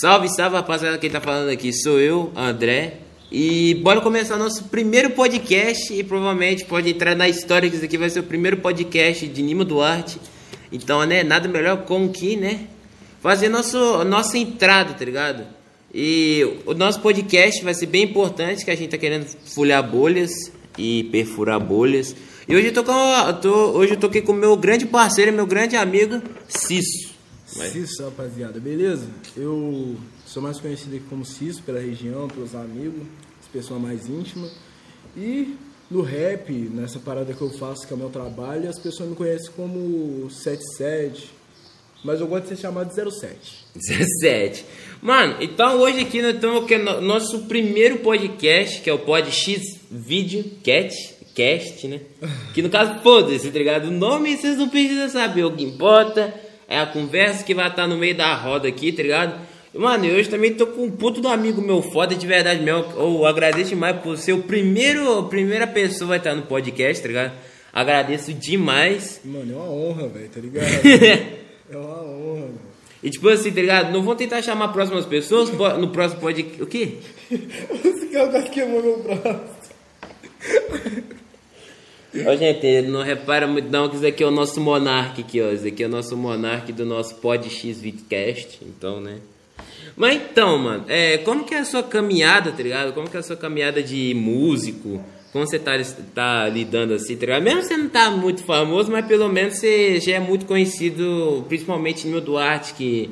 Salve, salve rapaziada, quem tá falando aqui sou eu, André. E bora começar nosso primeiro podcast e provavelmente pode entrar na história que isso aqui vai ser o primeiro podcast de Nima Duarte. Então, né, nada melhor como que, né, fazer nosso, nossa entrada, tá ligado? E o nosso podcast vai ser bem importante, que a gente tá querendo folhar bolhas e perfurar bolhas. E hoje eu tô com, tô, hoje eu tô aqui com meu grande parceiro, meu grande amigo, Cisso. Cisso, rapaziada, beleza? Eu sou mais conhecido aqui como Cisso pela região, pelos amigos, as pessoas mais íntimas. E no rap, nessa parada que eu faço, que é o meu trabalho, as pessoas me conhecem como 77, mas eu gosto de ser chamado de 07. 17. Mano, então hoje aqui nós estamos com o nosso primeiro podcast, que é o Pod X Video Cat, Cast, né? Que no caso, foda-se, tá ligado? O nome vocês não precisam saber, o que importa é a conversa que vai estar no meio da roda aqui, tá ligado? Mano, eu hoje também tô com um puto do amigo meu foda de verdade mesmo. Eu agradeço demais por ser o primeiro, a primeira pessoa que vai estar no podcast, tá ligado? Agradeço demais. Mano, é uma honra, velho, tá ligado? é uma honra, mano. E tipo assim, tá ligado? Não vou tentar chamar próximas pessoas no próximo podcast. O quê? Esse cara quase queimou meu braço. Ó, gente, não repara muito não que isso aqui é o nosso monarca aqui, ó. Isso aqui é o nosso monarca do nosso Pod X Vidcast, então, né? Mas então, mano, é, como que é a sua caminhada, tá ligado? Como que é a sua caminhada de músico? Como você tá, tá lidando assim, tá ligado? Mesmo você não tá muito famoso, mas pelo menos você já é muito conhecido, principalmente no Duarte, que,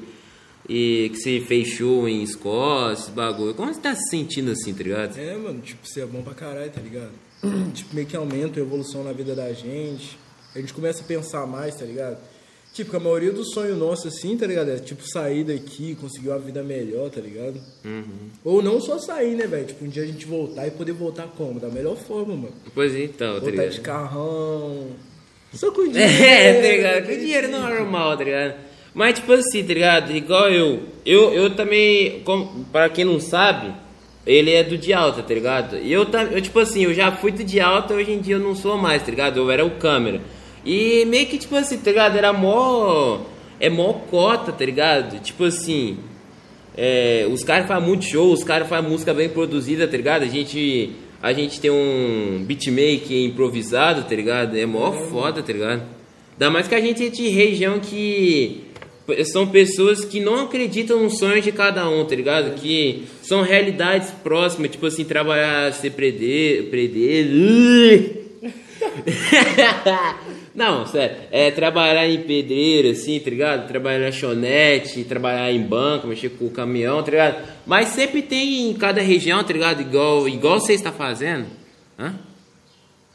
e, que fez show em Escócia, esse bagulho. Como você tá se sentindo assim, tá ligado? É, mano, tipo, você é bom pra caralho, tá ligado? Tipo, meio que aumenta a evolução na vida da gente. A gente começa a pensar mais, tá ligado? Tipo, que a maioria do sonho nosso, assim, tá ligado? É tipo sair daqui, conseguir uma vida melhor, tá ligado? Ou não só sair, né, velho? Tipo, um dia a gente voltar e poder voltar como? Da melhor forma, mano. Pois então, tá Voltar ligado? de carrão. Só com dinheiro. É, tá ligado? Que dinheiro não é normal, tá ligado? Mas, tipo assim, tá ligado? Igual eu. Eu, eu também, como, pra quem não sabe, ele é do de alta, tá ligado? E eu, eu, tipo assim, eu já fui do de alta, hoje em dia eu não sou mais, tá ligado? Eu era o câmera. E meio que, tipo assim, tá ligado? Era mó. É mó cota, tá ligado? Tipo assim. É, os caras fazem muito show, os caras fazem música bem produzida, tá ligado? A gente, a gente tem um beatmaker improvisado, tá ligado? É mó foda, tá ligado? Ainda mais que a gente é de região que são pessoas que não acreditam nos sonhos de cada um, tá ligado? Que são realidades próximas, tipo assim, trabalhar, ser predeiro. Não, sério, é trabalhar em pedreiro, assim, tá ligado? Trabalhar em lanchonete, trabalhar em banco, mexer com o caminhão, tá ligado? Mas sempre tem em cada região, tá ligado? Igual, igual você está fazendo. Hã?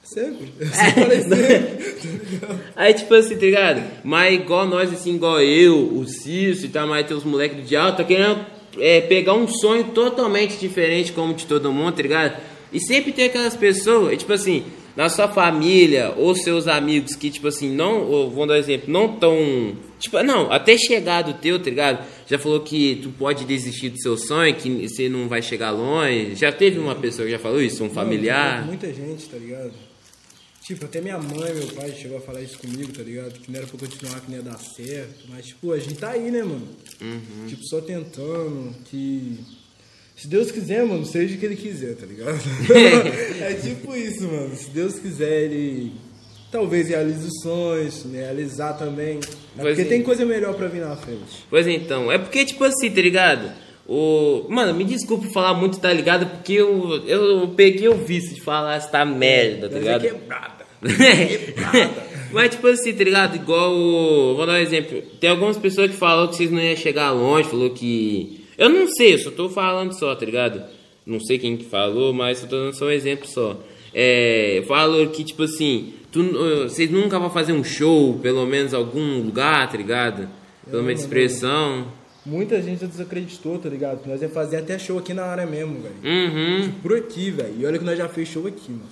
Sempre. Eu falei sempre. Aí, tipo assim, tá ligado? Mas igual nós, assim, igual eu, o Cício e tal, mas tem os moleques do diabo, tá querendo é, pegar um sonho totalmente diferente como de todo mundo, tá ligado? E sempre tem aquelas pessoas, é, tipo assim, na sua família ou seus amigos que, tipo assim, não, ou, vamos dar um exemplo, não tão. Tipo, não, até chegar do teu, tá ligado? Já falou que tu pode desistir do seu sonho, que você não vai chegar longe. Já teve uma pessoa que já falou isso, um familiar? Não, muita gente, tá ligado? Tipo, até minha mãe, meu pai chegou a falar isso comigo, tá ligado? Que não era pra continuar, que não ia dar certo. Mas, tipo, a gente tá aí, né, mano? Uhum. Tipo, só tentando, que... Se Deus quiser, mano, seja o que Ele quiser, tá ligado? é tipo isso, mano. Se Deus quiser, Ele... Talvez realize os sonhos, né? realizar também. É porque é. tem coisa melhor pra vir na frente. Pois então, é porque, tipo assim, tá ligado? O... Mano, me desculpe falar muito, tá ligado? Porque eu, eu peguei o vício de falar essa merda, tá Mas ligado? é quebrada. Mas, tipo assim, tá ligado? Igual. o- Vou dar um exemplo. Tem algumas pessoas que falaram que vocês não iam chegar longe, falou que. Eu não sei, eu só tô falando só, tá ligado? Não sei quem que falou, mas eu tô dando só um exemplo só. É. Falou que, tipo assim, tu, uh, vocês nunca vão fazer um show, pelo menos em algum lugar, tá ligado? Pelo menos expressão. Muita gente já desacreditou, tá ligado? Nós ia fazer até show aqui na área mesmo, velho. Uhum. Por aqui, velho. E olha que nós já fez show aqui, mano.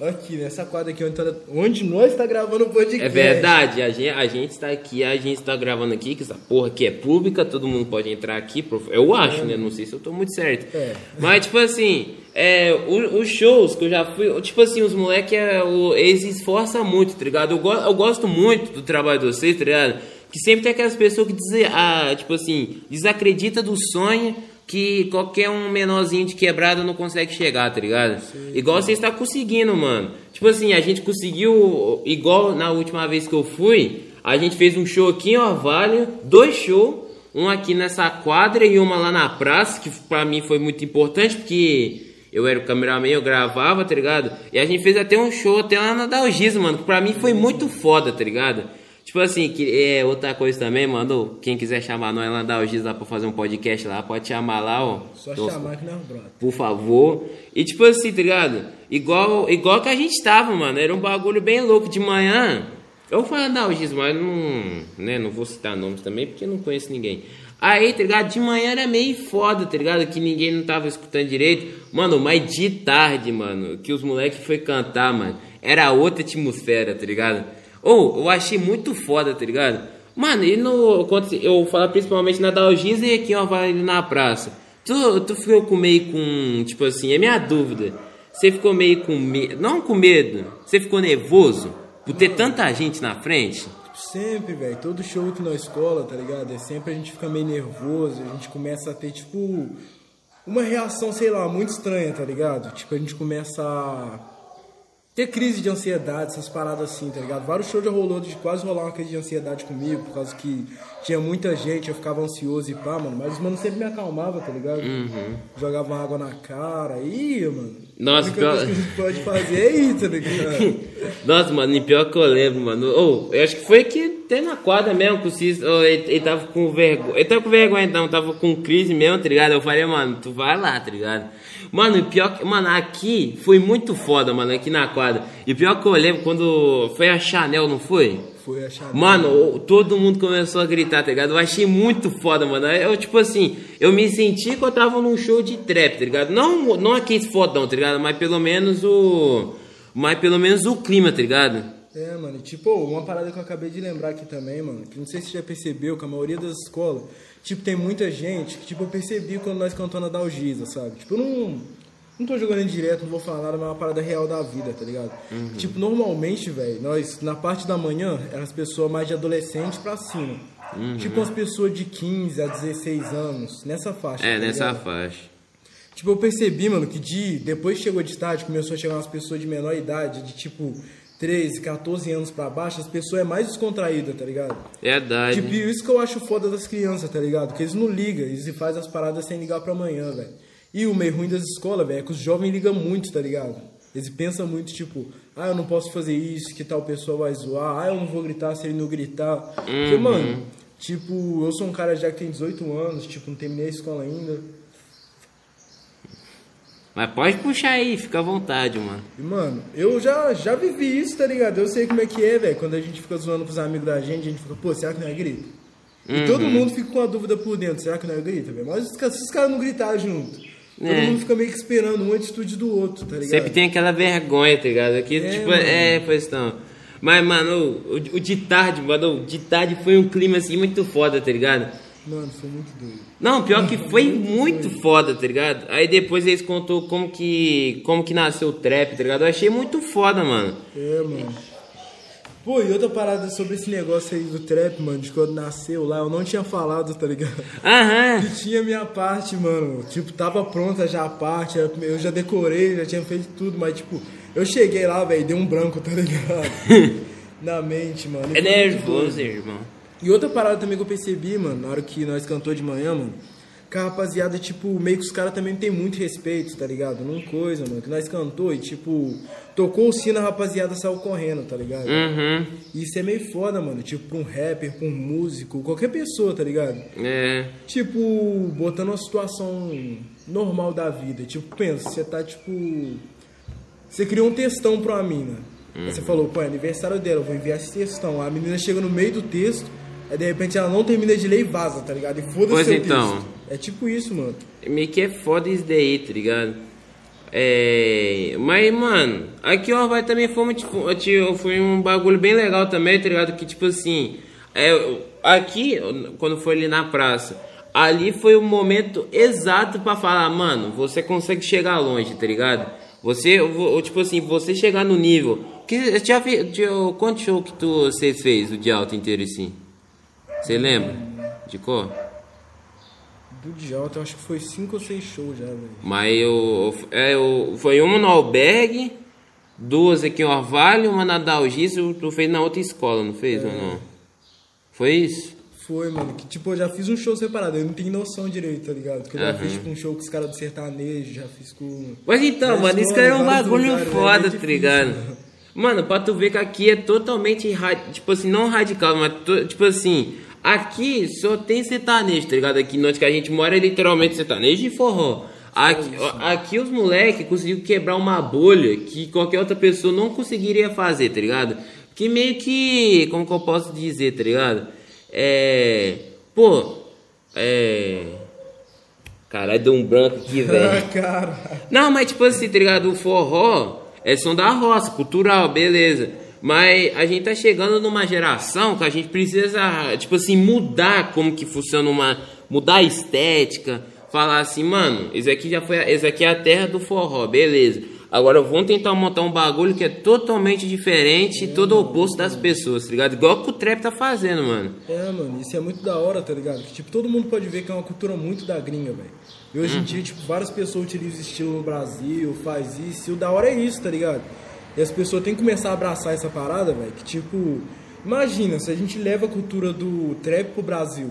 Aqui, nessa quadra aqui onde, tá- onde nós tá gravando o podcast. É verdade, a gente, a gente está aqui, a gente está gravando aqui, que essa porra aqui é pública, todo mundo pode entrar aqui. Eu acho, né? Não sei se eu tô muito certo. É. Mas, tipo assim, é, os shows que eu já fui, tipo assim, os moleques, é, eles se esforçam muito, tá ligado? Eu, go- eu gosto muito do trabalho de vocês, tá ligado? Que sempre tem aquelas pessoas que diz, ah, tipo assim, desacredita do sonho que qualquer um menorzinho de quebrada não consegue chegar, tá ligado? Sim. Igual você está conseguindo, mano. Tipo assim, a gente conseguiu, igual na última vez que eu fui, a gente fez um show aqui em Orvalho, dois shows, um aqui nessa quadra e uma lá na praça, que pra mim foi muito importante, porque eu era o cameraman, eu gravava, tá ligado? E a gente fez até um show até lá na Dalgisa, mano, que pra mim foi muito foda, tá ligado? Tipo assim, que é outra coisa também, mano. Quem quiser chamar nós lá da Ogis lá pra fazer um podcast lá, pode chamar lá, ó. Só Tô, chamar que não, brother. Por favor. E tipo assim, tá ligado? Igual, igual que a gente tava, mano. Era um bagulho bem louco de manhã. Eu falo da Ogis, mas não, né, não vou citar nomes também, porque eu não conheço ninguém. Aí, tá ligado? De manhã era meio foda, tá ligado? Que ninguém não tava escutando direito. Mano, mas de tarde, mano, que os moleques foi cantar, mano, era outra atmosfera, tá ligado? Ou, oh, eu achei muito foda, tá ligado? Mano, e no. Quando eu falo principalmente na Dalgisa e aqui, ó, vai na praça. Tu, tu ficou com meio com. Tipo assim, é minha dúvida. Você ficou meio com medo. Não com medo. Você ficou nervoso por ter tanta gente na frente? Sempre, velho. Todo show que na escola, tá ligado? É sempre a gente fica meio nervoso. A gente começa a ter, tipo. Uma reação, sei lá, muito estranha, tá ligado? Tipo, a gente começa a ter crise de ansiedade, essas paradas assim, tá ligado? Vários shows já rolou de quase rolar uma crise de ansiedade comigo, por causa que tinha muita gente, eu ficava ansioso e pá, mano. Mas os mano sempre me acalmava, tá ligado? Uhum. Jogava água na cara, ia, mano. Nossa, pior... que a gente pode fazer é isso, tá ligado? Nossa, mano, e pior que eu lembro, mano. Oh, eu acho que foi que até na quadra mesmo, com o Cis, oh, ele, ele tava com vergonha. Ele tava com vergonha então, tava com crise mesmo, tá ligado? Eu falei, mano, tu vai lá, tá ligado? Mano, pior que. Mano, aqui foi muito foda, mano, aqui na quadra. E pior que eu lembro quando foi a Chanel, não foi? Foi a Chanel. Mano, todo mundo começou a gritar, tá ligado? Eu achei muito foda, mano. Eu, tipo assim, eu me senti que eu tava num show de trap, tá ligado? Não, não aquele fodão, tá ligado? Mas pelo menos o. Mas pelo menos o clima, tá ligado? É, mano, tipo, uma parada que eu acabei de lembrar aqui também, mano, que não sei se você já percebeu que a maioria das escolas Tipo, tem muita gente que, tipo, eu percebi quando nós cantamos na Dalgisa, sabe? Tipo, não, não tô jogando em direto, não vou falar nada, mas é uma parada real da vida, tá ligado? Uhum. Tipo, normalmente, velho, nós, na parte da manhã, eram as pessoas mais de adolescente pra cima. Uhum. Tipo, as pessoas de 15 a 16 anos, nessa faixa. É, tá nessa faixa. Tipo, eu percebi, mano, que de, depois que chegou de tarde, começou a chegar umas pessoas de menor idade, de tipo 13, 14 anos pra baixo, as pessoas é mais descontraída, tá ligado? É verdade. Tipo, isso que eu acho foda das crianças, tá ligado? Que eles não ligam, eles fazem as paradas sem ligar pra amanhã, velho. E o meio ruim das escolas, velho, é que os jovens ligam muito, tá ligado? Eles pensam muito, tipo, ah, eu não posso fazer isso, que tal pessoa vai zoar, ah, eu não vou gritar se ele não gritar. Uhum. Porque, mano, tipo, eu sou um cara já que tem 18 anos, tipo, não terminei a escola ainda. Mas pode puxar aí, fica à vontade, mano. E, mano, eu já, já vivi isso, tá ligado? Eu sei como é que é, velho. Quando a gente fica zoando pros amigos da gente, a gente fica, pô, será que não é grito? E uhum. todo mundo fica com a dúvida por dentro, será que não é grito, velho? Mas se os caras não gritarem junto, é. todo mundo fica meio que esperando uma atitude do outro, tá ligado? Sempre tem aquela vergonha, tá ligado? Aqui, é, tipo, mano. é, pois não. Mas, mano, o, o de tarde, mano, o de tarde foi um clima assim muito foda, tá ligado? Mano, foi muito doido. Não, pior que foi muito foda, tá ligado? Aí depois eles contou como que como que nasceu o trap, tá ligado? Eu achei muito foda, mano. É, mano. Pô, e outra parada sobre esse negócio aí do trap, mano, de quando nasceu lá, eu não tinha falado, tá ligado? Aham. Que tinha minha parte, mano. Tipo, tava pronta já a parte, eu já decorei, já tinha feito tudo, mas tipo, eu cheguei lá, velho, deu um branco, tá ligado? Na mente, mano. É nervoso, irmão. E outra parada também que eu percebi, mano, na hora que nós cantou de manhã, mano, que a rapaziada, tipo, meio que os caras também tem muito respeito, tá ligado? Não coisa, mano, que nós cantou e, tipo, tocou o sino, a rapaziada saiu correndo, tá ligado? Uhum. Isso é meio foda, mano, tipo, pra um rapper, pra um músico, qualquer pessoa, tá ligado? É. Tipo, botando uma situação normal da vida. Tipo, pensa, você tá, tipo... Você criou um textão pra uma mina. Uhum. Você falou, pô, é aniversário dela, eu vou enviar esse textão. A menina chega no meio do texto Aí de repente ela não termina de ler e vaza, tá ligado? E foda-se Pois então. Texto. É tipo isso, mano. Meio que é foda isso daí, tá ligado? É. Mas, mano, aqui ó, vai também foi, tipo, foi um bagulho bem legal também, tá ligado? Que tipo assim. É, aqui, quando foi ali na praça, ali foi o momento exato para falar, mano, você consegue chegar longe, tá ligado? Você, tipo assim, você chegar no nível. Que, já, já, quanto show que tu, você fez o dia alto inteiro assim? Você lembra? De cor? Do Djalta, eu acho que foi cinco ou seis shows já, velho. Mas eu, é, eu, foi uma no albergue, duas aqui em Orvalho, uma na Dalgisa, tu fez na outra escola, não fez ou não? Foi isso? Foi, mano. Que, tipo, eu já fiz um show separado. Eu não tenho noção direito, tá ligado? Porque eu já Aham. fiz, tipo, um show com os caras do sertanejo, já fiz com... Mas então, Na mano, isso que é um bagulho lugares, foda, é tá ligado? mano. Mano, pra tu ver que aqui é totalmente, tipo assim, não radical, mas tipo assim, aqui só tem sertanejo, tá ligado? Aqui onde que a gente mora é literalmente sertanejo e forró. Aqui, ó, aqui os moleques conseguiram quebrar uma bolha que qualquer outra pessoa não conseguiria fazer, tá ligado? Que meio que, como que eu posso dizer, tá ligado? É. Pô, é. Caralho, deu um branco aqui, velho. Ah. Não, mas tipo assim, tá ligado? O forró é som da roça, cultural, beleza. Mas a gente tá chegando numa geração que a gente precisa, tipo assim, mudar como que funciona uma. mudar a estética. Falar assim, mano, isso aqui já foi. Isso aqui é a terra do forró, beleza. Agora vamos tentar montar um bagulho que é totalmente diferente e todo oposto das pessoas, tá ligado? Igual que o trap tá fazendo, mano. É, mano, isso é muito da hora, tá ligado? Que, tipo, todo mundo pode ver que é uma cultura muito da gringa, velho. E hoje em dia, tipo, várias pessoas utilizam estilo no Brasil, faz isso, e o da hora é isso, tá ligado? E as pessoas têm que começar a abraçar essa parada, velho, que, tipo, imagina, se a gente leva a cultura do trap pro Brasil,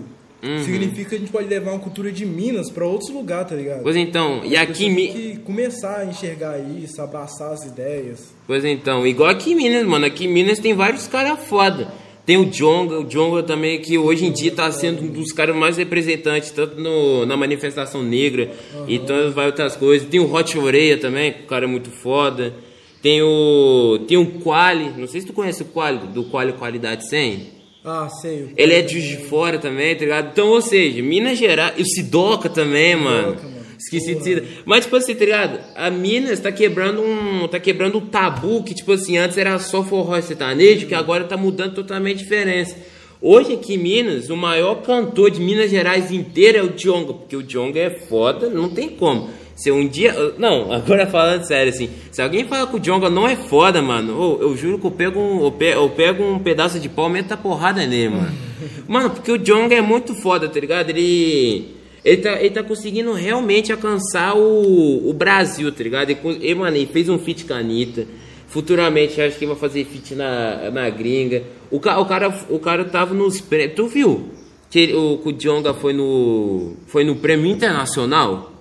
significa que a gente pode levar uma cultura de Minas pra outros lugares, tá ligado? Pois então, e aqui em pessoas Mi- têm que começar a enxergar isso, abraçar as ideias. Pois então, igual aqui em Minas, mano. Aqui em Minas tem vários caras foda. Tem o Jonga, o Jonga também, que hoje em dia tá sendo um dos caras mais representantes, tanto no, na manifestação negra e tantas várias outras coisas. Tem o Hot Oreia também, que o cara é muito foda. Tem o. Tem o Quali, não sei se tu conhece o Quali, do Quali Qualidade 100. Ah, sei. Ele é de de. Fora também, tá ligado? Então, ou seja, Minas Gerais. E o Sidoca também, mano. mano. Esqueci de Porra. citar. Mas, tipo assim, tá ligado? A Minas tá quebrando um. tá quebrando um tabu que, tipo assim, antes era só forró e sertanejo, que agora tá mudando totalmente a diferença. Hoje aqui em Minas, o maior cantor de Minas Gerais inteira é o Djonga, porque o Djonga é foda, não tem como. Se um dia. Não, agora falando sério, assim. Se alguém fala que o Djonga não é foda, mano, eu juro que eu pego um, eu pe- eu pego um pedaço de pau e meto a porrada nele, mano. Mano, porque o Djonga é muito foda, tá ligado? Ele. Ele tá, ele tá conseguindo realmente alcançar o, o Brasil, tá ligado? Ele, ele, mano, ele fez um feat com a Anitta. Futuramente acho que vai fazer feat na, na gringa. O, o, cara, o cara tava nos prêmios. Tu viu? Que ele- o, o Djonga foi no. Foi no prêmio internacional?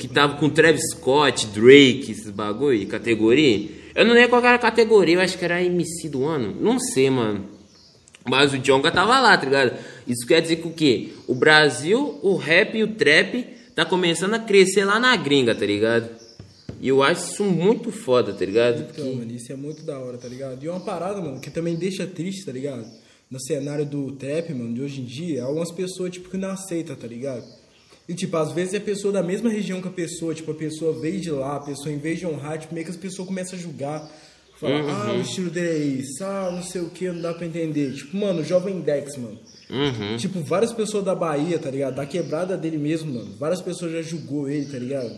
Que tava com Travis Scott, Drake, esses bagulho, categoria. Eu não lembro qual era a categoria, eu acho que era MC do ano. Não sei, mano. Mas o Djonga tava lá, tá ligado? Isso quer dizer que o quê? O Brasil, o rap e o trap tá começando a crescer lá na gringa, tá ligado? E eu acho isso muito foda, tá ligado? Então, mano, isso é muito da hora, tá ligado? E uma parada, mano, que também deixa triste, tá ligado? No cenário do trap, mano, de hoje em dia, algumas pessoas, tipo, que não aceitam, tá ligado? E, tipo, às vezes é pessoa da mesma região que a pessoa, tipo, a pessoa veio de lá, a pessoa, em vez de honrar, tipo, meio que as pessoas começam a julgar. Falar, ah, o estilo dele é isso, ah, não sei o que, não dá pra entender. Tipo, mano, o Jovem Dex, mano. Uhum. Tipo, várias pessoas da Bahia, tá ligado? Da quebrada dele mesmo, mano. Várias pessoas já julgou ele, tá ligado?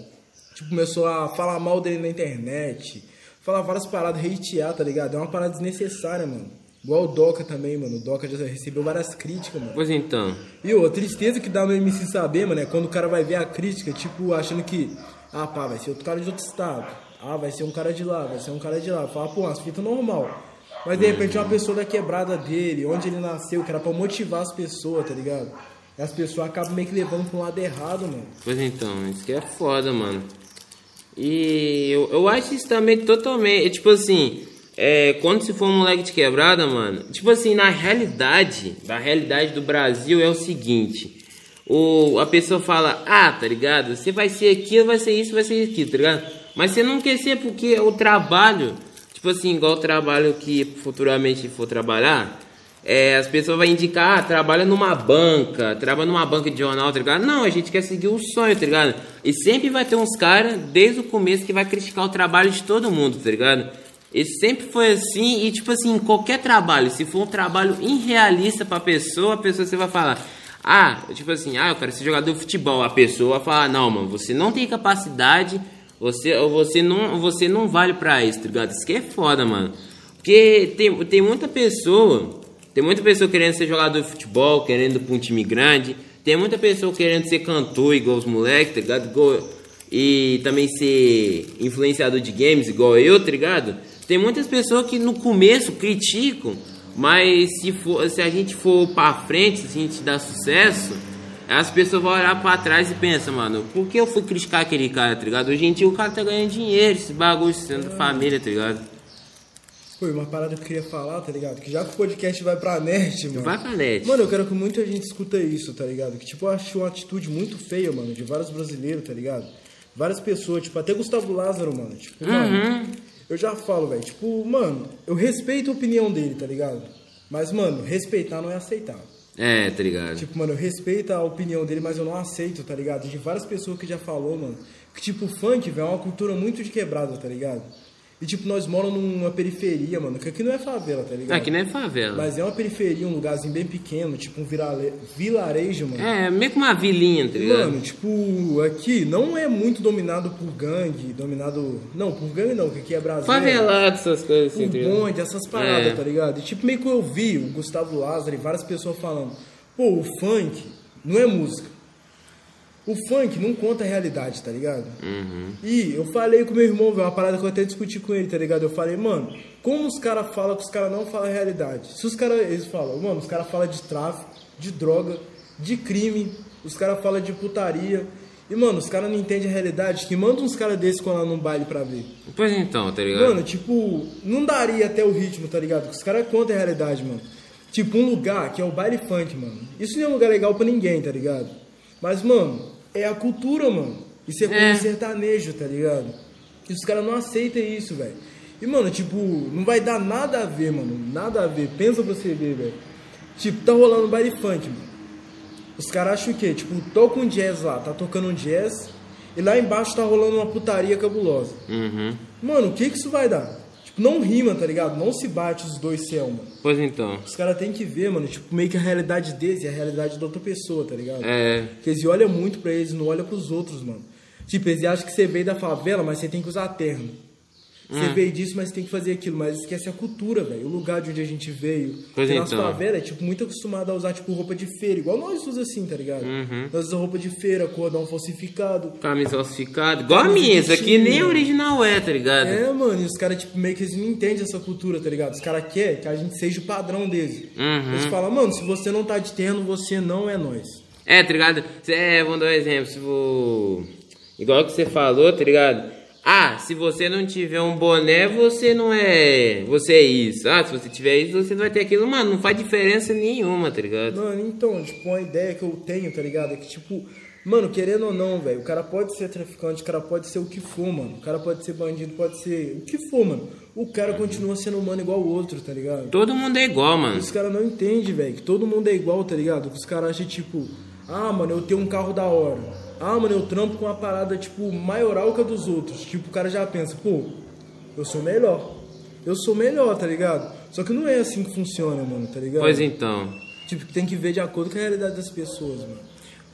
Tipo, começou a falar mal dele na internet. Falar várias paradas, hatear, tá ligado? É uma parada desnecessária, mano. Igual o Doca também, mano. O Doca já recebeu várias críticas, mano. Pois então. E ô, a tristeza que dá no MC saber, mano, é quando o cara vai ver a crítica, tipo, achando que, ah, pá, vai ser outro cara de outro estado. Ah, vai ser um cara de lá, vai ser um cara de lá. Fala, pô, umas fitas normal. Mas de repente uma pessoa da quebrada dele, onde ele nasceu, que era pra motivar as pessoas, tá ligado? E as pessoas acabam meio que levando pra um lado errado, mano. Pois então, isso que é foda, mano. E eu, eu acho isso também totalmente. Tipo assim, é, quando se for um moleque de quebrada, mano. Tipo assim, na realidade, na realidade do Brasil é o seguinte. O, a pessoa fala, ah, tá ligado? Você vai ser aquilo, vai ser isso, vai ser aquilo, tá ligado? Mas você não quer ser porque o trabalho, tipo assim, igual o trabalho que futuramente for trabalhar, é, as pessoas vão indicar, ah, trabalha numa banca, trabalha numa banca de jornal, tá ligado? Não, a gente quer seguir o sonho, tá ligado? E sempre vai ter uns caras, desde o começo, que vai criticar o trabalho de todo mundo, tá ligado? E sempre foi assim, e tipo assim, em qualquer trabalho, se for um trabalho irrealista pra pessoa, a pessoa você vai falar, ah, tipo assim, ah, eu quero ser jogador de futebol. A pessoa vai falar, não, mano, você não tem capacidade, você, você não, você não vale pra isso, tá ligado? Isso que é foda, mano. Porque tem, tem muita pessoa Tem muita pessoa querendo ser jogador de futebol, querendo ir pra um time grande. Tem muita pessoa querendo ser cantor igual os moleques, tá ligado? E também ser influenciador de games igual eu, tá ligado? Tem muitas pessoas que no começo criticam, mas se, for, se a gente for pra frente, se a gente dar sucesso, as pessoas vão olhar pra trás e pensam, mano, por que eu fui criticar aquele cara, tá ligado? Hoje em dia o cara tá ganhando dinheiro, esse bagulho sendo família, tá ligado? Foi uma parada que eu queria falar, tá ligado? Que já que o podcast vai pra net, mano. Vai pra net. Mano, eu quero que muita gente escuta isso, tá ligado? Que, tipo, eu acho uma atitude muito feia, mano, de vários brasileiros, tá ligado? Várias pessoas, tipo, até Gustavo Lázaro, mano. Tipo, mano, eu já falo, velho, tipo, mano, eu respeito a opinião dele, tá ligado? Mas, mano, respeitar não é aceitar. É, tá ligado? Tipo, mano, eu respeito a opinião dele, mas eu não aceito, tá ligado? De várias pessoas que já falou, mano. Que, tipo, o funk, velho, é uma cultura muito de quebrada, tá ligado? E, tipo, nós moramos numa periferia, mano, que aqui não é favela, tá ligado? Aqui não é favela. Mas é uma periferia, um lugarzinho bem pequeno, tipo um virale... vilarejo, mano. É, meio que uma vilinha, tá ligado? Mano, tipo, aqui não é muito dominado por gangue, dominado. Não, por gangue não, que aqui é Brasil. Favelado, essas coisas assim, Por tá bonde, essas paradas, É. tá ligado? E tipo, meio que eu vi o Gustavo Lázaro e várias pessoas falando, pô, o funk não é música. O funk não conta a realidade, tá ligado? Uhum. E eu falei com meu irmão, velho, uma parada que eu até discuti com ele, tá ligado? Eu falei, mano, como os caras falam que os caras não falam a realidade? Se os caras, eles falam, mano, os caras falam de tráfico, de droga, de crime, os caras falam de putaria. E, mano, os caras não entendem a realidade, que manda uns caras desses quando lá num baile pra ver. Pois então, tá ligado? Mano, tipo, não daria até o ritmo, tá ligado? Porque os caras contam a realidade, mano. Tipo, um lugar que é o baile funk, mano. Isso não é um lugar legal pra ninguém, tá ligado? Mas, mano, é a cultura, mano. Isso é como É. um sertanejo, tá ligado? E os caras não aceitam isso, velho. E, mano, tipo, não vai dar nada a ver, mano. Nada a ver. Pensa pra você ver, velho. Tipo, tá rolando baile funk, mano. Os caras acham o quê? Tipo, toca um jazz lá, tá tocando um jazz. E lá embaixo tá rolando uma putaria cabulosa. Uhum. Mano, o que que isso vai dar? Tipo, não rima, tá ligado? Não se bate os dois céu, mano. Pois então. Os caras têm que ver, mano, tipo, meio que a realidade deles e a realidade da outra pessoa, tá ligado? É. Porque eles olham muito pra eles, não olham pros outros, mano. Tipo, eles acham que você veio da favela, mas você tem que usar terno. Você Hum. veio disso, mas tem que fazer aquilo. Mas esquece a cultura, velho. O lugar de onde a gente veio. Pois Porque então. favelas é, tipo, muito acostumado a usar, tipo, roupa de feira. Igual nós usamos assim, tá ligado? Uhum. Nós usamos roupa de feira, cordão falsificado. Camisa falsificada. Igual a minha, isso aqui nem original é, tá ligado? É, mano, e os caras, tipo, meio que eles não entendem essa cultura, tá ligado? Os caras querem que a gente seja o padrão deles. Uhum. Eles falam, mano, se você não tá de terno, você não é nós. É, tá ligado? É, vamos dar um exemplo. Se. Igual que você falou, tá ligado? Ah, se você não tiver um boné, você não é. Você é isso. Ah, se você tiver isso, você não vai ter aquilo. Mano, não faz diferença nenhuma, tá ligado? Mano, então, tipo, uma ideia que eu tenho, tá ligado? É que, tipo, mano, querendo ou não, velho, o cara pode ser traficante, o cara pode ser o que for, mano. O cara pode ser bandido, pode ser o que for, mano. O cara continua sendo humano igual o outro, tá ligado? Todo mundo é igual, mano. Os caras não entendem, velho, que todo mundo é igual, tá ligado? Os caras acham, tipo, ah, mano, eu tenho um carro da hora. Ah, mano, eu trampo com uma parada, tipo, maioral que a dos outros. Tipo, o cara já pensa, pô, eu sou melhor. Eu sou melhor, tá ligado? Só que não é assim que funciona, mano, tá ligado? Pois então. Tipo, tem que ver de acordo com a realidade das pessoas, mano.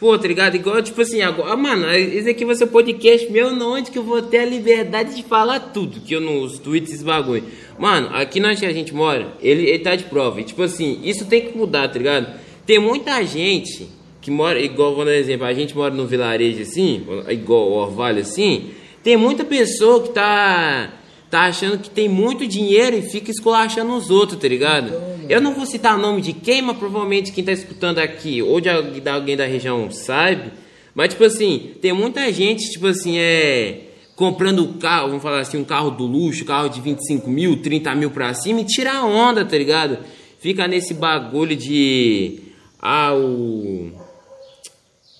Pô, tá ligado? Igual, tipo assim, agora, ah, mano, esse aqui vai ser o podcast meu, não, onde que eu vou ter a liberdade de falar tudo, que eu nos tweets, esses bagulho. Mano, aqui onde a gente mora, ele, ele tá de prova. E, tipo assim, isso tem que mudar, tá ligado? Tem muita gente que mora, igual, vou dar um exemplo, a gente mora num vilarejo assim, igual o Orvalho assim, tem muita pessoa que tá, tá achando que tem muito dinheiro e fica esculachando os outros, tá ligado? Eu não vou citar o nome de quem, mas provavelmente quem tá escutando aqui, ou de alguém da região sabe, mas tipo assim, tem muita gente, tipo assim, é comprando um carro, vamos falar assim, um carro do luxo, carro de 25 mil, 30 mil pra cima e tira a onda, tá ligado? Fica nesse bagulho de. Ah, o.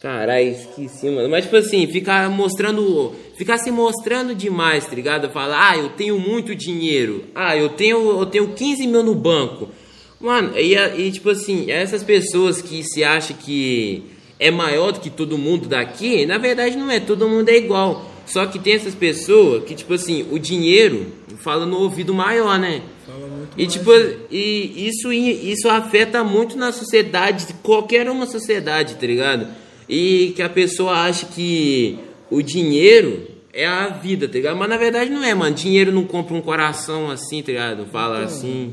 Caralho, esqueci, mano. Mas, tipo assim, ficar mostrando. Ficar se mostrando demais, tá ligado? Falar, ah, eu tenho muito dinheiro. Ah, eu tenho, eu tenho 15 mil no banco. Mano, e, e tipo assim, essas pessoas que se acham que é maior do que todo mundo daqui, na verdade não é, todo mundo é igual. Só que tem essas pessoas que, tipo assim, o dinheiro fala no ouvido maior, né? Fala muito E mais, tipo, né? e isso, isso afeta muito na sociedade, qualquer uma sociedade, tá ligado? E que a pessoa acha que o dinheiro é a vida, tá ligado? Mas na verdade não é, mano. Dinheiro não compra um coração assim, tá ligado? Fala assim.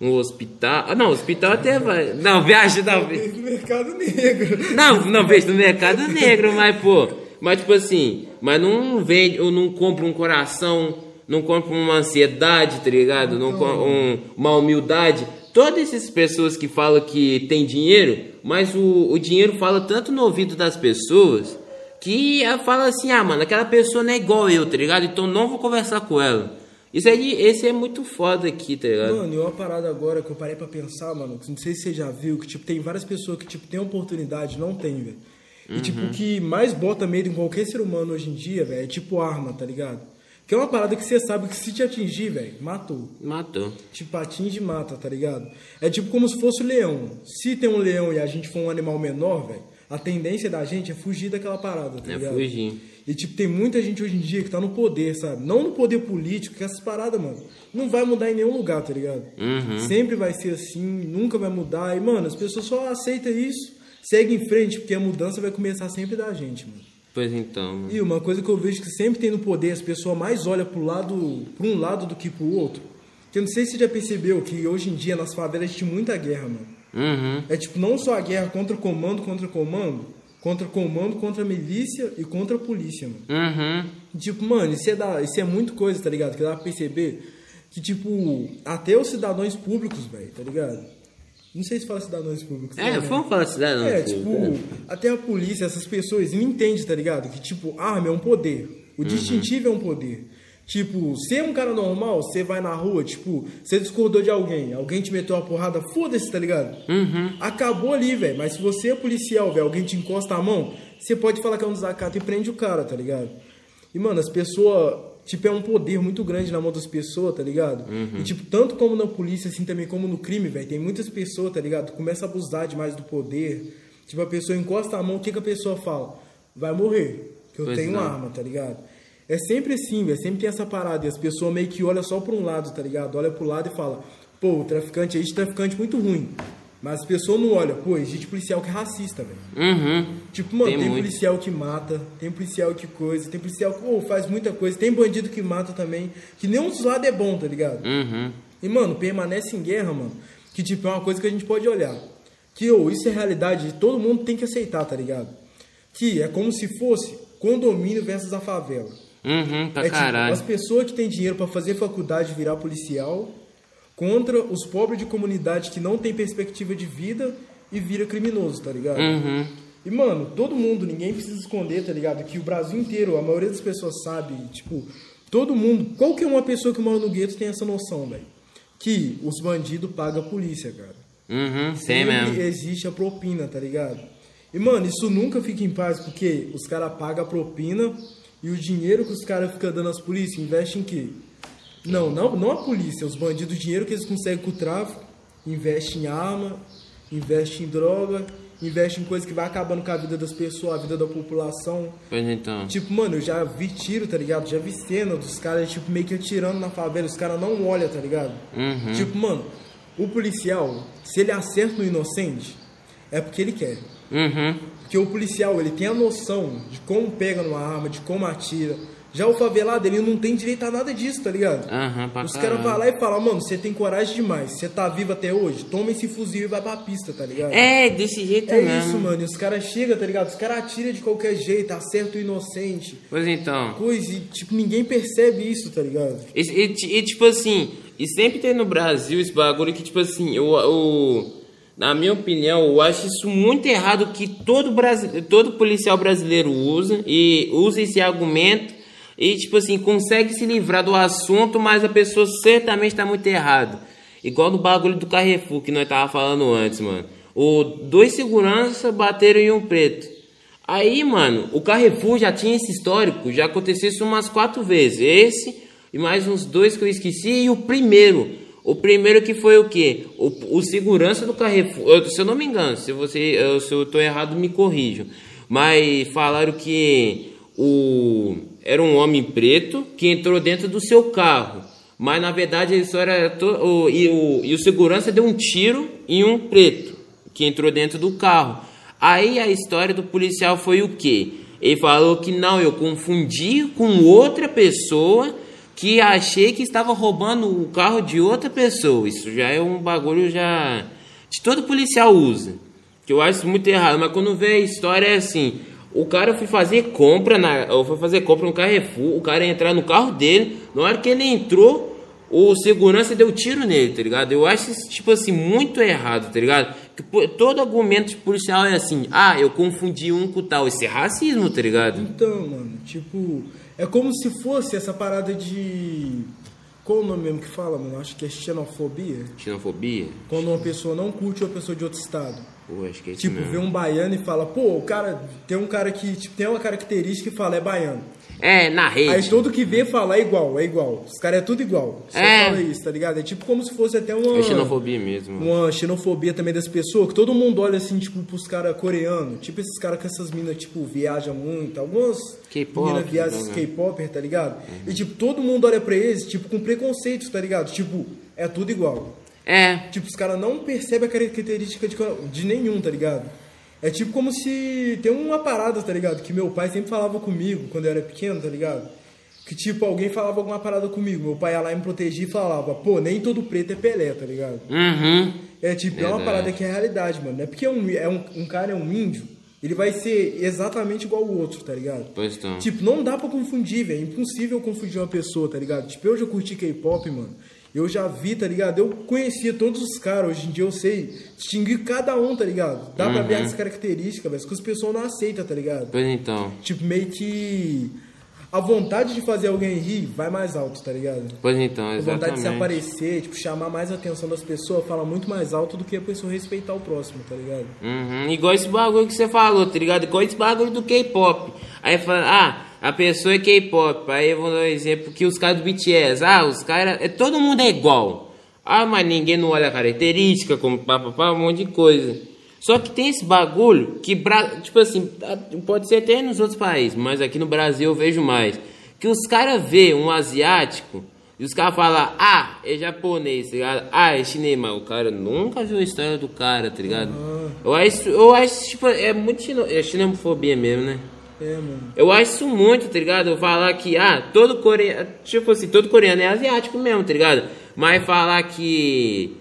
um hospital. Ah, não, hospital até vai. Não, viagem não. Vejo no mercado negro. Não, não vejo no mercado negro, mas, pô. Mas, tipo assim, mas não vende, ou não compra um coração, não compra uma ansiedade, tá ligado? Não com- um, uma humildade. Todas essas pessoas que falam que tem dinheiro, mas o, o dinheiro fala tanto no ouvido das pessoas que ela fala assim: ah, mano, aquela pessoa não é igual eu, tá ligado? Então não vou conversar com ela. Isso aí, esse é muito foda aqui, tá ligado? Mano, e uma parada agora que eu parei pra pensar, mano, que não sei se você já viu, que tipo, tem várias pessoas que tipo, tem oportunidade, não tem, velho. E tipo, o que mais bota medo em qualquer ser humano hoje em dia, velho, é tipo arma, tá ligado? Que é uma parada que você sabe que se te atingir, velho, matou. Matou. Tipo, atinge e mata, tá ligado? É tipo como se fosse o leão. Se tem um leão e a gente for um animal menor, velho, a tendência da gente é fugir daquela parada, tá É ligado? fugir. E, tipo, tem muita gente hoje em dia que tá no poder, sabe? Não no poder político, que essas paradas, mano, não vai mudar em nenhum lugar, tá ligado? Uhum. Sempre vai ser assim, nunca vai mudar. E, mano, as pessoas só aceitam isso, seguem em frente, porque a mudança vai começar sempre da gente, mano. Pois então, mano. E uma coisa que eu vejo que sempre tem no poder, as pessoas mais olham pro lado, pra um lado do que pro outro. Que eu não sei se você já percebeu que hoje em dia nas favelas existe muita guerra, mano. Uhum. É tipo, não só a guerra contra comando, contra comando, contra comando, contra milícia e contra a polícia, mano. Uhum. Tipo, mano, isso é, da, isso é muito coisa, tá ligado? Que dá pra perceber que, tipo, até os cidadãos públicos, velho, tá ligado? Não sei se fala cidadãos públicos. É, né? vamos falar cidadão. É, filho, tipo, né? até a polícia, essas pessoas, não entendem, tá ligado? Que, tipo, arma é um poder. O distintivo é um poder. Tipo, ser um cara normal, você vai na rua, tipo, você discordou de alguém, alguém te meteu uma porrada, foda-se, tá ligado? Acabou ali, velho. Mas se você é policial, velho, alguém te encosta a mão, você pode falar que é um desacato e prende o cara, tá ligado? E, mano, as pessoas, tipo, é um poder muito grande na mão das pessoas, tá ligado? E, tipo, tanto como na polícia, assim, também como no crime, velho, tem muitas pessoas, tá ligado? Começa a abusar demais do poder. Tipo, a pessoa encosta a mão, o que, que a pessoa fala? Vai morrer, que eu Pois tenho não. arma, tá ligado? É sempre assim, velho, sempre tem essa parada. E as pessoas meio que olham só pra um lado, tá ligado? Olha pro lado e fala, pô, o traficante aí, traficante muito ruim. Mas as pessoas não olham, pô, existe policial que é racista, velho. Uhum. Tipo, mano, Tem tem, policial que mata, tem policial que coisa, tem policial que pô, faz muita coisa, tem bandido que mata também, que nenhum dos lados é bom, tá ligado? Uhum. E, mano, permanece em guerra, mano, que, tipo, é uma coisa que a gente pode olhar. Que, ô, isso é realidade, todo mundo tem que aceitar, tá ligado? Que é como se fosse condomínio versus a favela. Uhum, pra é tipo, caralho. as pessoas que têm dinheiro pra fazer faculdade virar policial contra os pobres de comunidade que não tem perspectiva de vida e vira criminoso, tá ligado? Uhum. E, mano, todo mundo, ninguém precisa esconder, tá ligado? Que o Brasil inteiro, a maioria das pessoas sabe, tipo, todo mundo, qualquer uma pessoa que mora no gueto tem essa noção, velho. Que os bandidos pagam a polícia, cara. Uhum, Sempre mesmo. existe a propina, tá ligado? E, mano, isso nunca fica em paz, porque os caras pagam a propina e o dinheiro que os caras ficam dando às polícias investem em quê? Não, não, não a polícia, os bandidos, o dinheiro que eles conseguem com o tráfico, investem em arma, investem em droga, investem em coisa que vai acabando com a vida das pessoas, a vida da população. Pois então. Tipo, mano, eu já vi tiro, tá ligado? Já vi cena dos caras, tipo, meio que atirando na favela, os caras não olham, tá ligado? Uhum. Tipo, mano, o policial, se ele acerta no inocente, é porque ele quer. Uhum. Porque o policial, ele tem a noção de como pega numa arma, de como atira. Já o favelado, ele não tem direito a nada disso, tá ligado? Pra Os caras vão lá e falam, mano, você tem coragem demais, você tá vivo até hoje, toma esse fuzil e vai pra pista, tá ligado? É, desse jeito É mesmo. isso, mano. E os caras chegam, tá ligado? Os caras atiram de qualquer jeito, acertam o inocente. Pois então. Coisa, e, tipo, ninguém percebe isso, tá ligado? E, e- e, tipo assim, e sempre tem no Brasil esse bagulho que, tipo assim, eu, eu- na minha opinião, eu acho isso muito errado que todo, brasile- todo policial brasileiro usa e usa esse argumento e, tipo assim, consegue se livrar do assunto, mas a pessoa certamente está muito errado. Igual no bagulho do Carrefour que nós tava falando antes, mano. O, dois seguranças bateram em um preto. Aí, mano, o Carrefour já tinha esse histórico, já aconteceu isso umas quatro vezes. Esse e mais uns dois que eu esqueci. E o primeiro, o primeiro que foi o quê? O, o segurança do Carrefour. eu- se eu não me engano, se você, eu, se eu tô errado, me corrijam. Mas falaram que o era um homem preto que entrou dentro do seu carro. Mas na verdade a história era to, o, e, o, e o segurança deu um tiro em um preto que entrou dentro do carro. Aí a história do policial foi o quê? Ele falou que não, eu confundi com outra pessoa que achei que estava roubando o carro de outra pessoa. Isso já é um bagulho já de todo policial usa. Que eu acho muito errado, mas quando vê a história é assim, o cara foi fazer compra na, foi fazer compra no Carrefour, o cara ia entrar no carro dele, na hora que ele entrou, o segurança deu tiro nele, tá ligado? Eu acho isso, tipo assim, muito errado, tá ligado? Que, todo argumento policial é assim, ah, eu confundi um com tal. Isso é racismo, tá ligado? Então, mano, tipo, é como se fosse essa parada de. Qual o nome mesmo que fala, mano? Acho que é xenofobia. Xenofobia? Quando uma pessoa não curte uma pessoa de outro estado. Pô, acho que é Tipo, vê um baiano e fala, pô, o cara. Tem um cara que tipo, tem uma característica que fala, é baiano. É, na rede. Aí todo que vê fala, é igual, é igual. Os caras é tudo igual. Só É. fala isso, tá ligado? É tipo como se fosse até uma. É xenofobia mesmo. Uma xenofobia também das pessoas, que todo mundo olha assim, tipo, pros caras coreanos. Tipo, esses caras com essas minas, tipo, viajam muito. Algumas K-pop, minas viajam, esses né? K-popper, tá ligado? E, tipo, todo mundo olha pra eles, tipo, com preconceito, tá ligado? Tipo, é tudo igual. É, Tipo, os caras não percebem a característica de, de nenhum, tá ligado? É tipo como se. Tem uma parada, tá ligado? Que meu pai sempre falava comigo quando eu era pequeno, tá ligado? Que tipo, alguém falava alguma parada comigo. Meu pai ia lá e me protegia e falava, pô, nem todo preto é Pelé, tá ligado? uhum. É tipo, é uma Verdade. parada que é realidade, mano. Não é porque um, é um, um cara é um índio, ele vai ser exatamente igual o outro, tá ligado? Pois então. Tipo, não dá pra confundir, velho. É impossível confundir uma pessoa, tá ligado? Tipo, eu já curti K-pop, mano. Eu já vi, tá ligado? Eu conhecia todos os caras. Hoje em dia eu sei distinguir cada um, tá ligado? Dá pra ver as características, velho. Que as pessoas não aceitam, tá ligado? Pois então. Tipo, meio que. A vontade de fazer alguém rir vai mais alto, tá ligado? Pois então, A vontade de se exatamente. aparecer, tipo, chamar mais a atenção das pessoas, fala muito mais alto do que a pessoa respeitar o próximo, tá ligado? Uhum. Igual esse bagulho que você falou, tá ligado? Igual esse bagulho do K-pop. Aí fala, ah, a pessoa é K-pop. Aí eu vou dar um exemplo que os caras do BTS, ah, os caras, é, todo mundo é igual. Ah, mas ninguém não olha a característica, como papapá, um monte de coisa. Só que tem esse bagulho que, tipo assim, pode ser até nos outros países, mas aqui no Brasil eu vejo mais. Que os caras vê um asiático e os caras falam, ah, é japonês, tá ligado? Ah, é chinês, mas o cara nunca viu a história do cara, tá ligado? Eu acho, eu acho, tipo, é muito xeno, é xenofobia mesmo, né? É, mano. Eu acho isso muito, tá ligado? Eu falar que, ah, todo coreano, tipo assim, todo coreano é asiático mesmo, tá ligado? Mas falar que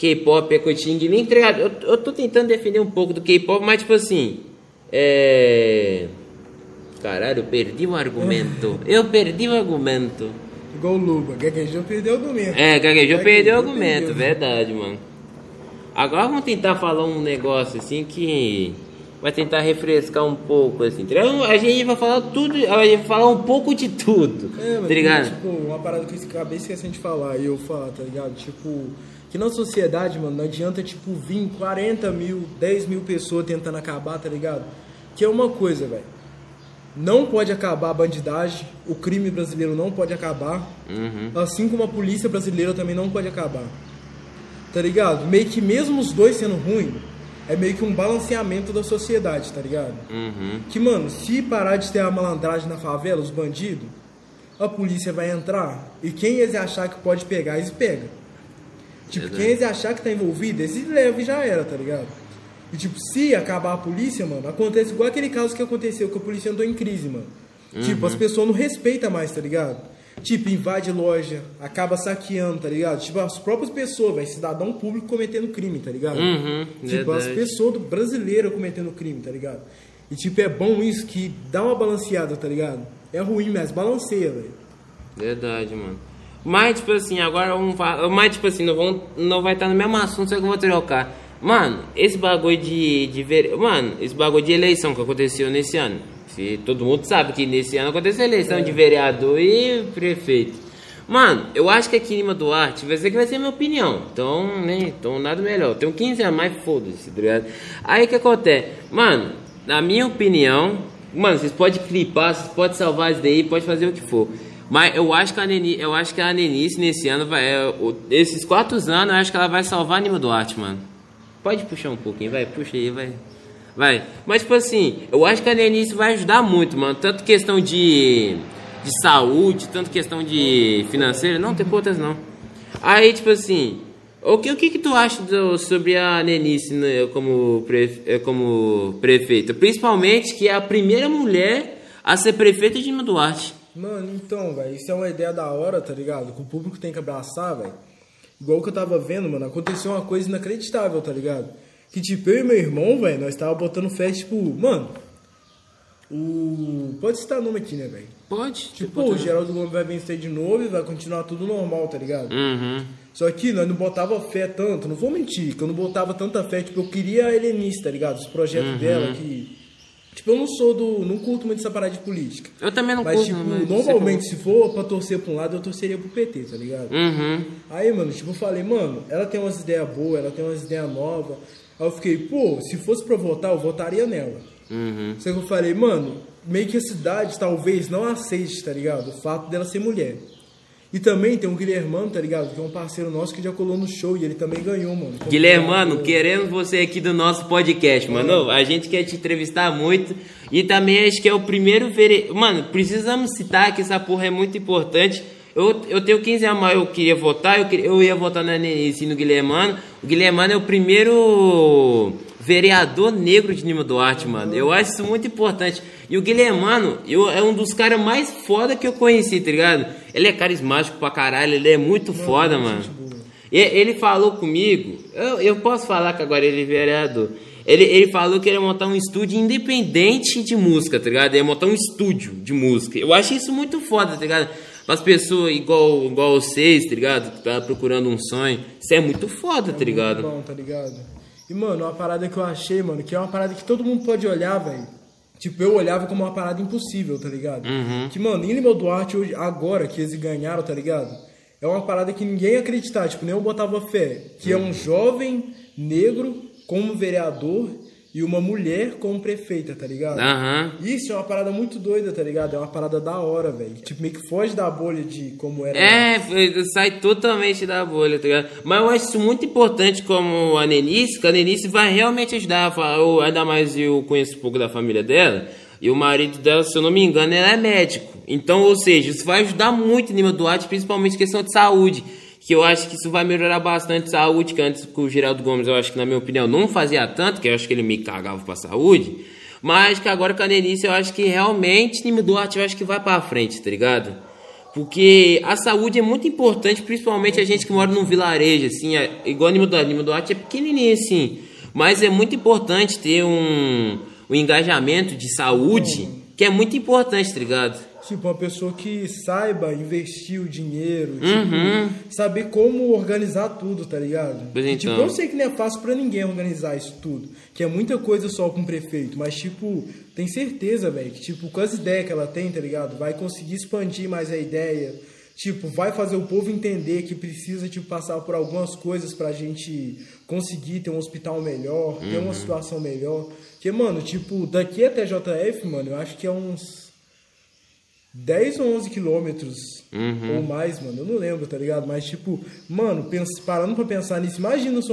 K-pop é coitinho tá ligado? Eu, eu tô tentando defender um pouco do K-pop, mas tipo assim, é... Caralho, eu perdi o argumento. Eu perdi o argumento. Igual o Luba, gaguejou, perdeu o argumento. É, gaguejou, perdeu o argumento, perdeu. verdade, mano. Agora vamos tentar falar um negócio assim que vai tentar refrescar um pouco, assim. tá ligado? A gente vai falar tudo, a gente vai falar um pouco de tudo, É, mas tá ligado? tipo, uma parada que eu acabei esquecendo de falar e eu falar, tá ligado? Tipo, que na sociedade, mano, não adianta, tipo, vir 40 mil, 10 mil pessoas tentando acabar, tá ligado? Que é uma coisa, velho. Não pode acabar a bandidagem, o crime brasileiro não pode acabar, Uhum. assim como a polícia brasileira também não pode acabar. Tá ligado? Meio que mesmo os dois sendo ruins, é meio que um balanceamento da sociedade, tá ligado? Uhum. Que, mano, se parar de ter a malandragem na favela, os bandidos, a polícia vai entrar e quem eles achar que pode pegar, eles pegam. Tipo, Verdade. quem eles achar que tá envolvido, eles levam e já era, tá ligado? E, tipo, se acabar a polícia, mano, acontece igual aquele caso que aconteceu, que a polícia andou em crise, mano. Tipo, as pessoas não respeitam mais, tá ligado? Tipo, invade loja, acaba saqueando, tá ligado? Tipo, as próprias pessoas, velho, cidadão público cometendo crime, tá ligado? Uhum, Tipo, as verdade. pessoas do- brasileiras cometendo crime, tá ligado? E, tipo, é bom isso que dá uma balanceada, tá ligado? É ruim, mas balanceia, velho. Verdade, mano. Mas, tipo assim, agora vamos falar. Mas, tipo assim, não, vão, não vai estar no mesmo assunto, só que eu vou trocar. Mano, esse bagulho de, de ver. Mano, esse bagulho de eleição que aconteceu nesse ano. Se todo mundo sabe que nesse ano aconteceu eleição de vereador e prefeito. Mano, eu acho que aqui em Lima Duarte vai ser que vai ser a minha opinião. Então, né? Então, nada melhor. Tenho 15 a mais, foda-se, tá ligado? Aí o que acontece? Mano, na minha opinião, mano, vocês podem clipar, vocês podem salvar isso daí, pode fazer o que for. Mas eu acho que a Nenice, eu acho que a Nenice nesse ano vai. é, esses quatro anos, eu acho que ela vai salvar a Lima Duarte, mano. Pode puxar um pouquinho, vai, puxa aí, vai. Vai. Mas, tipo assim, eu acho que a Lenice vai ajudar muito, mano. Tanto questão de, de saúde, tanto questão de financeira. Não, tem outras não. Aí, tipo assim, o que, o que, que tu acha do- sobre a Lenice né, como, pre, eh, como prefeita? Principalmente que é a primeira mulher a ser prefeita de Lima Duarte. Mano, então, velho, isso é uma ideia da hora, tá ligado? Que o público tem que abraçar, velho. Igual que eu tava vendo, mano, aconteceu uma coisa inacreditável, tá ligado? Que tipo, eu e meu irmão, velho, nós tava botando fé, tipo, mano. O. Pode citar nome aqui, né, velho? Pode. Tipo, o Geraldo Gomes vai vencer de novo e vai continuar tudo normal, tá ligado? Uhum. Só que nós não botava fé tanto, não vou mentir, que eu não botava tanta fé, tipo, eu queria a Helenice, tá ligado? Os projetos dela que. Tipo, eu não sou do. não curto muito essa parada de política. Eu também não Mas, curto, tipo, mas normalmente, se for pra torcer pra um lado, eu torceria pro PT, tá ligado? Uhum. Aí, mano, tipo, eu falei, mano, ela tem umas ideias boas, ela tem umas ideias novas. Aí eu fiquei, pô, se fosse pra votar, eu votaria nela. Uhum. Só que eu falei, mano, meio que a cidade talvez não aceite, tá ligado? O fato dela ser mulher. E também tem o Guilhermano, tá ligado? Que é um parceiro nosso que já colou no show e ele também ganhou, mano. Guilhermano, queremos você aqui do nosso podcast, mano. A gente quer te entrevistar muito. E também acho que é o primeiro vere... Mano, precisamos citar que essa porra é muito importante. Eu, eu tenho 15 a mais, eu queria votar, eu, queria- eu ia votar na Nenice e no Guilhermano. O Guilhermano é o primeiro vereador negro de Nima Duarte, mano. Eu acho isso muito importante. E o Guilhermano eu, é um dos caras mais foda que eu conheci, tá ligado? Ele é carismático pra caralho, ele é muito foda, mano. E ele falou comigo, eu, eu posso falar que agora ele é vereador. Ele, ele falou que ele ia montar um estúdio independente de música, tá ligado? Ele ia montar um estúdio de música. Eu acho isso muito foda, tá ligado? As pessoas igual, igual vocês, tá ligado? Que tá procurando um sonho. Isso é muito foda, tá ligado? Bom, tá ligado? E, mano, uma parada que eu achei, mano, que é uma parada que todo mundo pode olhar, velho. Tipo, eu olhava como uma parada impossível, tá ligado? Que, mano, em Lima Duarte, hoje, agora que eles ganharam, tá ligado? É uma parada que ninguém ia acreditar, tipo, nem eu botava fé. Que é um jovem negro como vereador e uma mulher como prefeita, tá ligado? Aham. Isso é uma parada muito doida, tá ligado? É uma parada da hora, velho. Tipo, meio que foge da bolha de como era. É, foi- sai totalmente da bolha, tá ligado? Mas eu acho isso muito importante como a Nenice, que a Nenice vai realmente ajudar. Eu, ainda mais eu conheço um pouco da família dela. E o marido dela, se eu não me engano, ela é médico. Então, ou seja, isso vai ajudar muito Nima Duarte, principalmente em questão de saúde. Que eu acho que isso vai melhorar bastante a saúde, que antes com o Geraldo Gomes, eu acho que, na minha opinião, não fazia tanto, que eu acho que ele me cagava pra saúde. Mas que agora com a Nenice, eu acho que realmente Nima Duarte, eu acho que vai pra frente, tá ligado? Porque a saúde é muito importante, principalmente a gente que mora num vilarejo, assim, é, igual Nima Duarte. Nima Duarte é pequenininho, assim. Mas é muito importante ter um, um engajamento de saúde, que é muito importante, tá ligado? Tipo, uma pessoa que saiba investir o dinheiro, tipo, saber como organizar tudo, tá ligado? Uhum. Pois E, então. Tipo, eu sei que não é fácil pra ninguém organizar isso tudo, que é muita coisa só com o prefeito, mas, tipo, tem certeza, velho, que, tipo, com as ideias que ela tem, tá ligado? Vai conseguir expandir mais a ideia, tipo, vai fazer o povo entender que precisa, tipo, passar por algumas coisas pra gente conseguir ter um hospital melhor, ter Uhum. uma situação melhor. Porque, mano, tipo, daqui até JF, mano, eu acho que é uns 10 ou 11 quilômetros ou mais, mano. Eu não lembro, tá ligado? Mas, tipo, mano, pens- parando pra pensar nisso, imagina só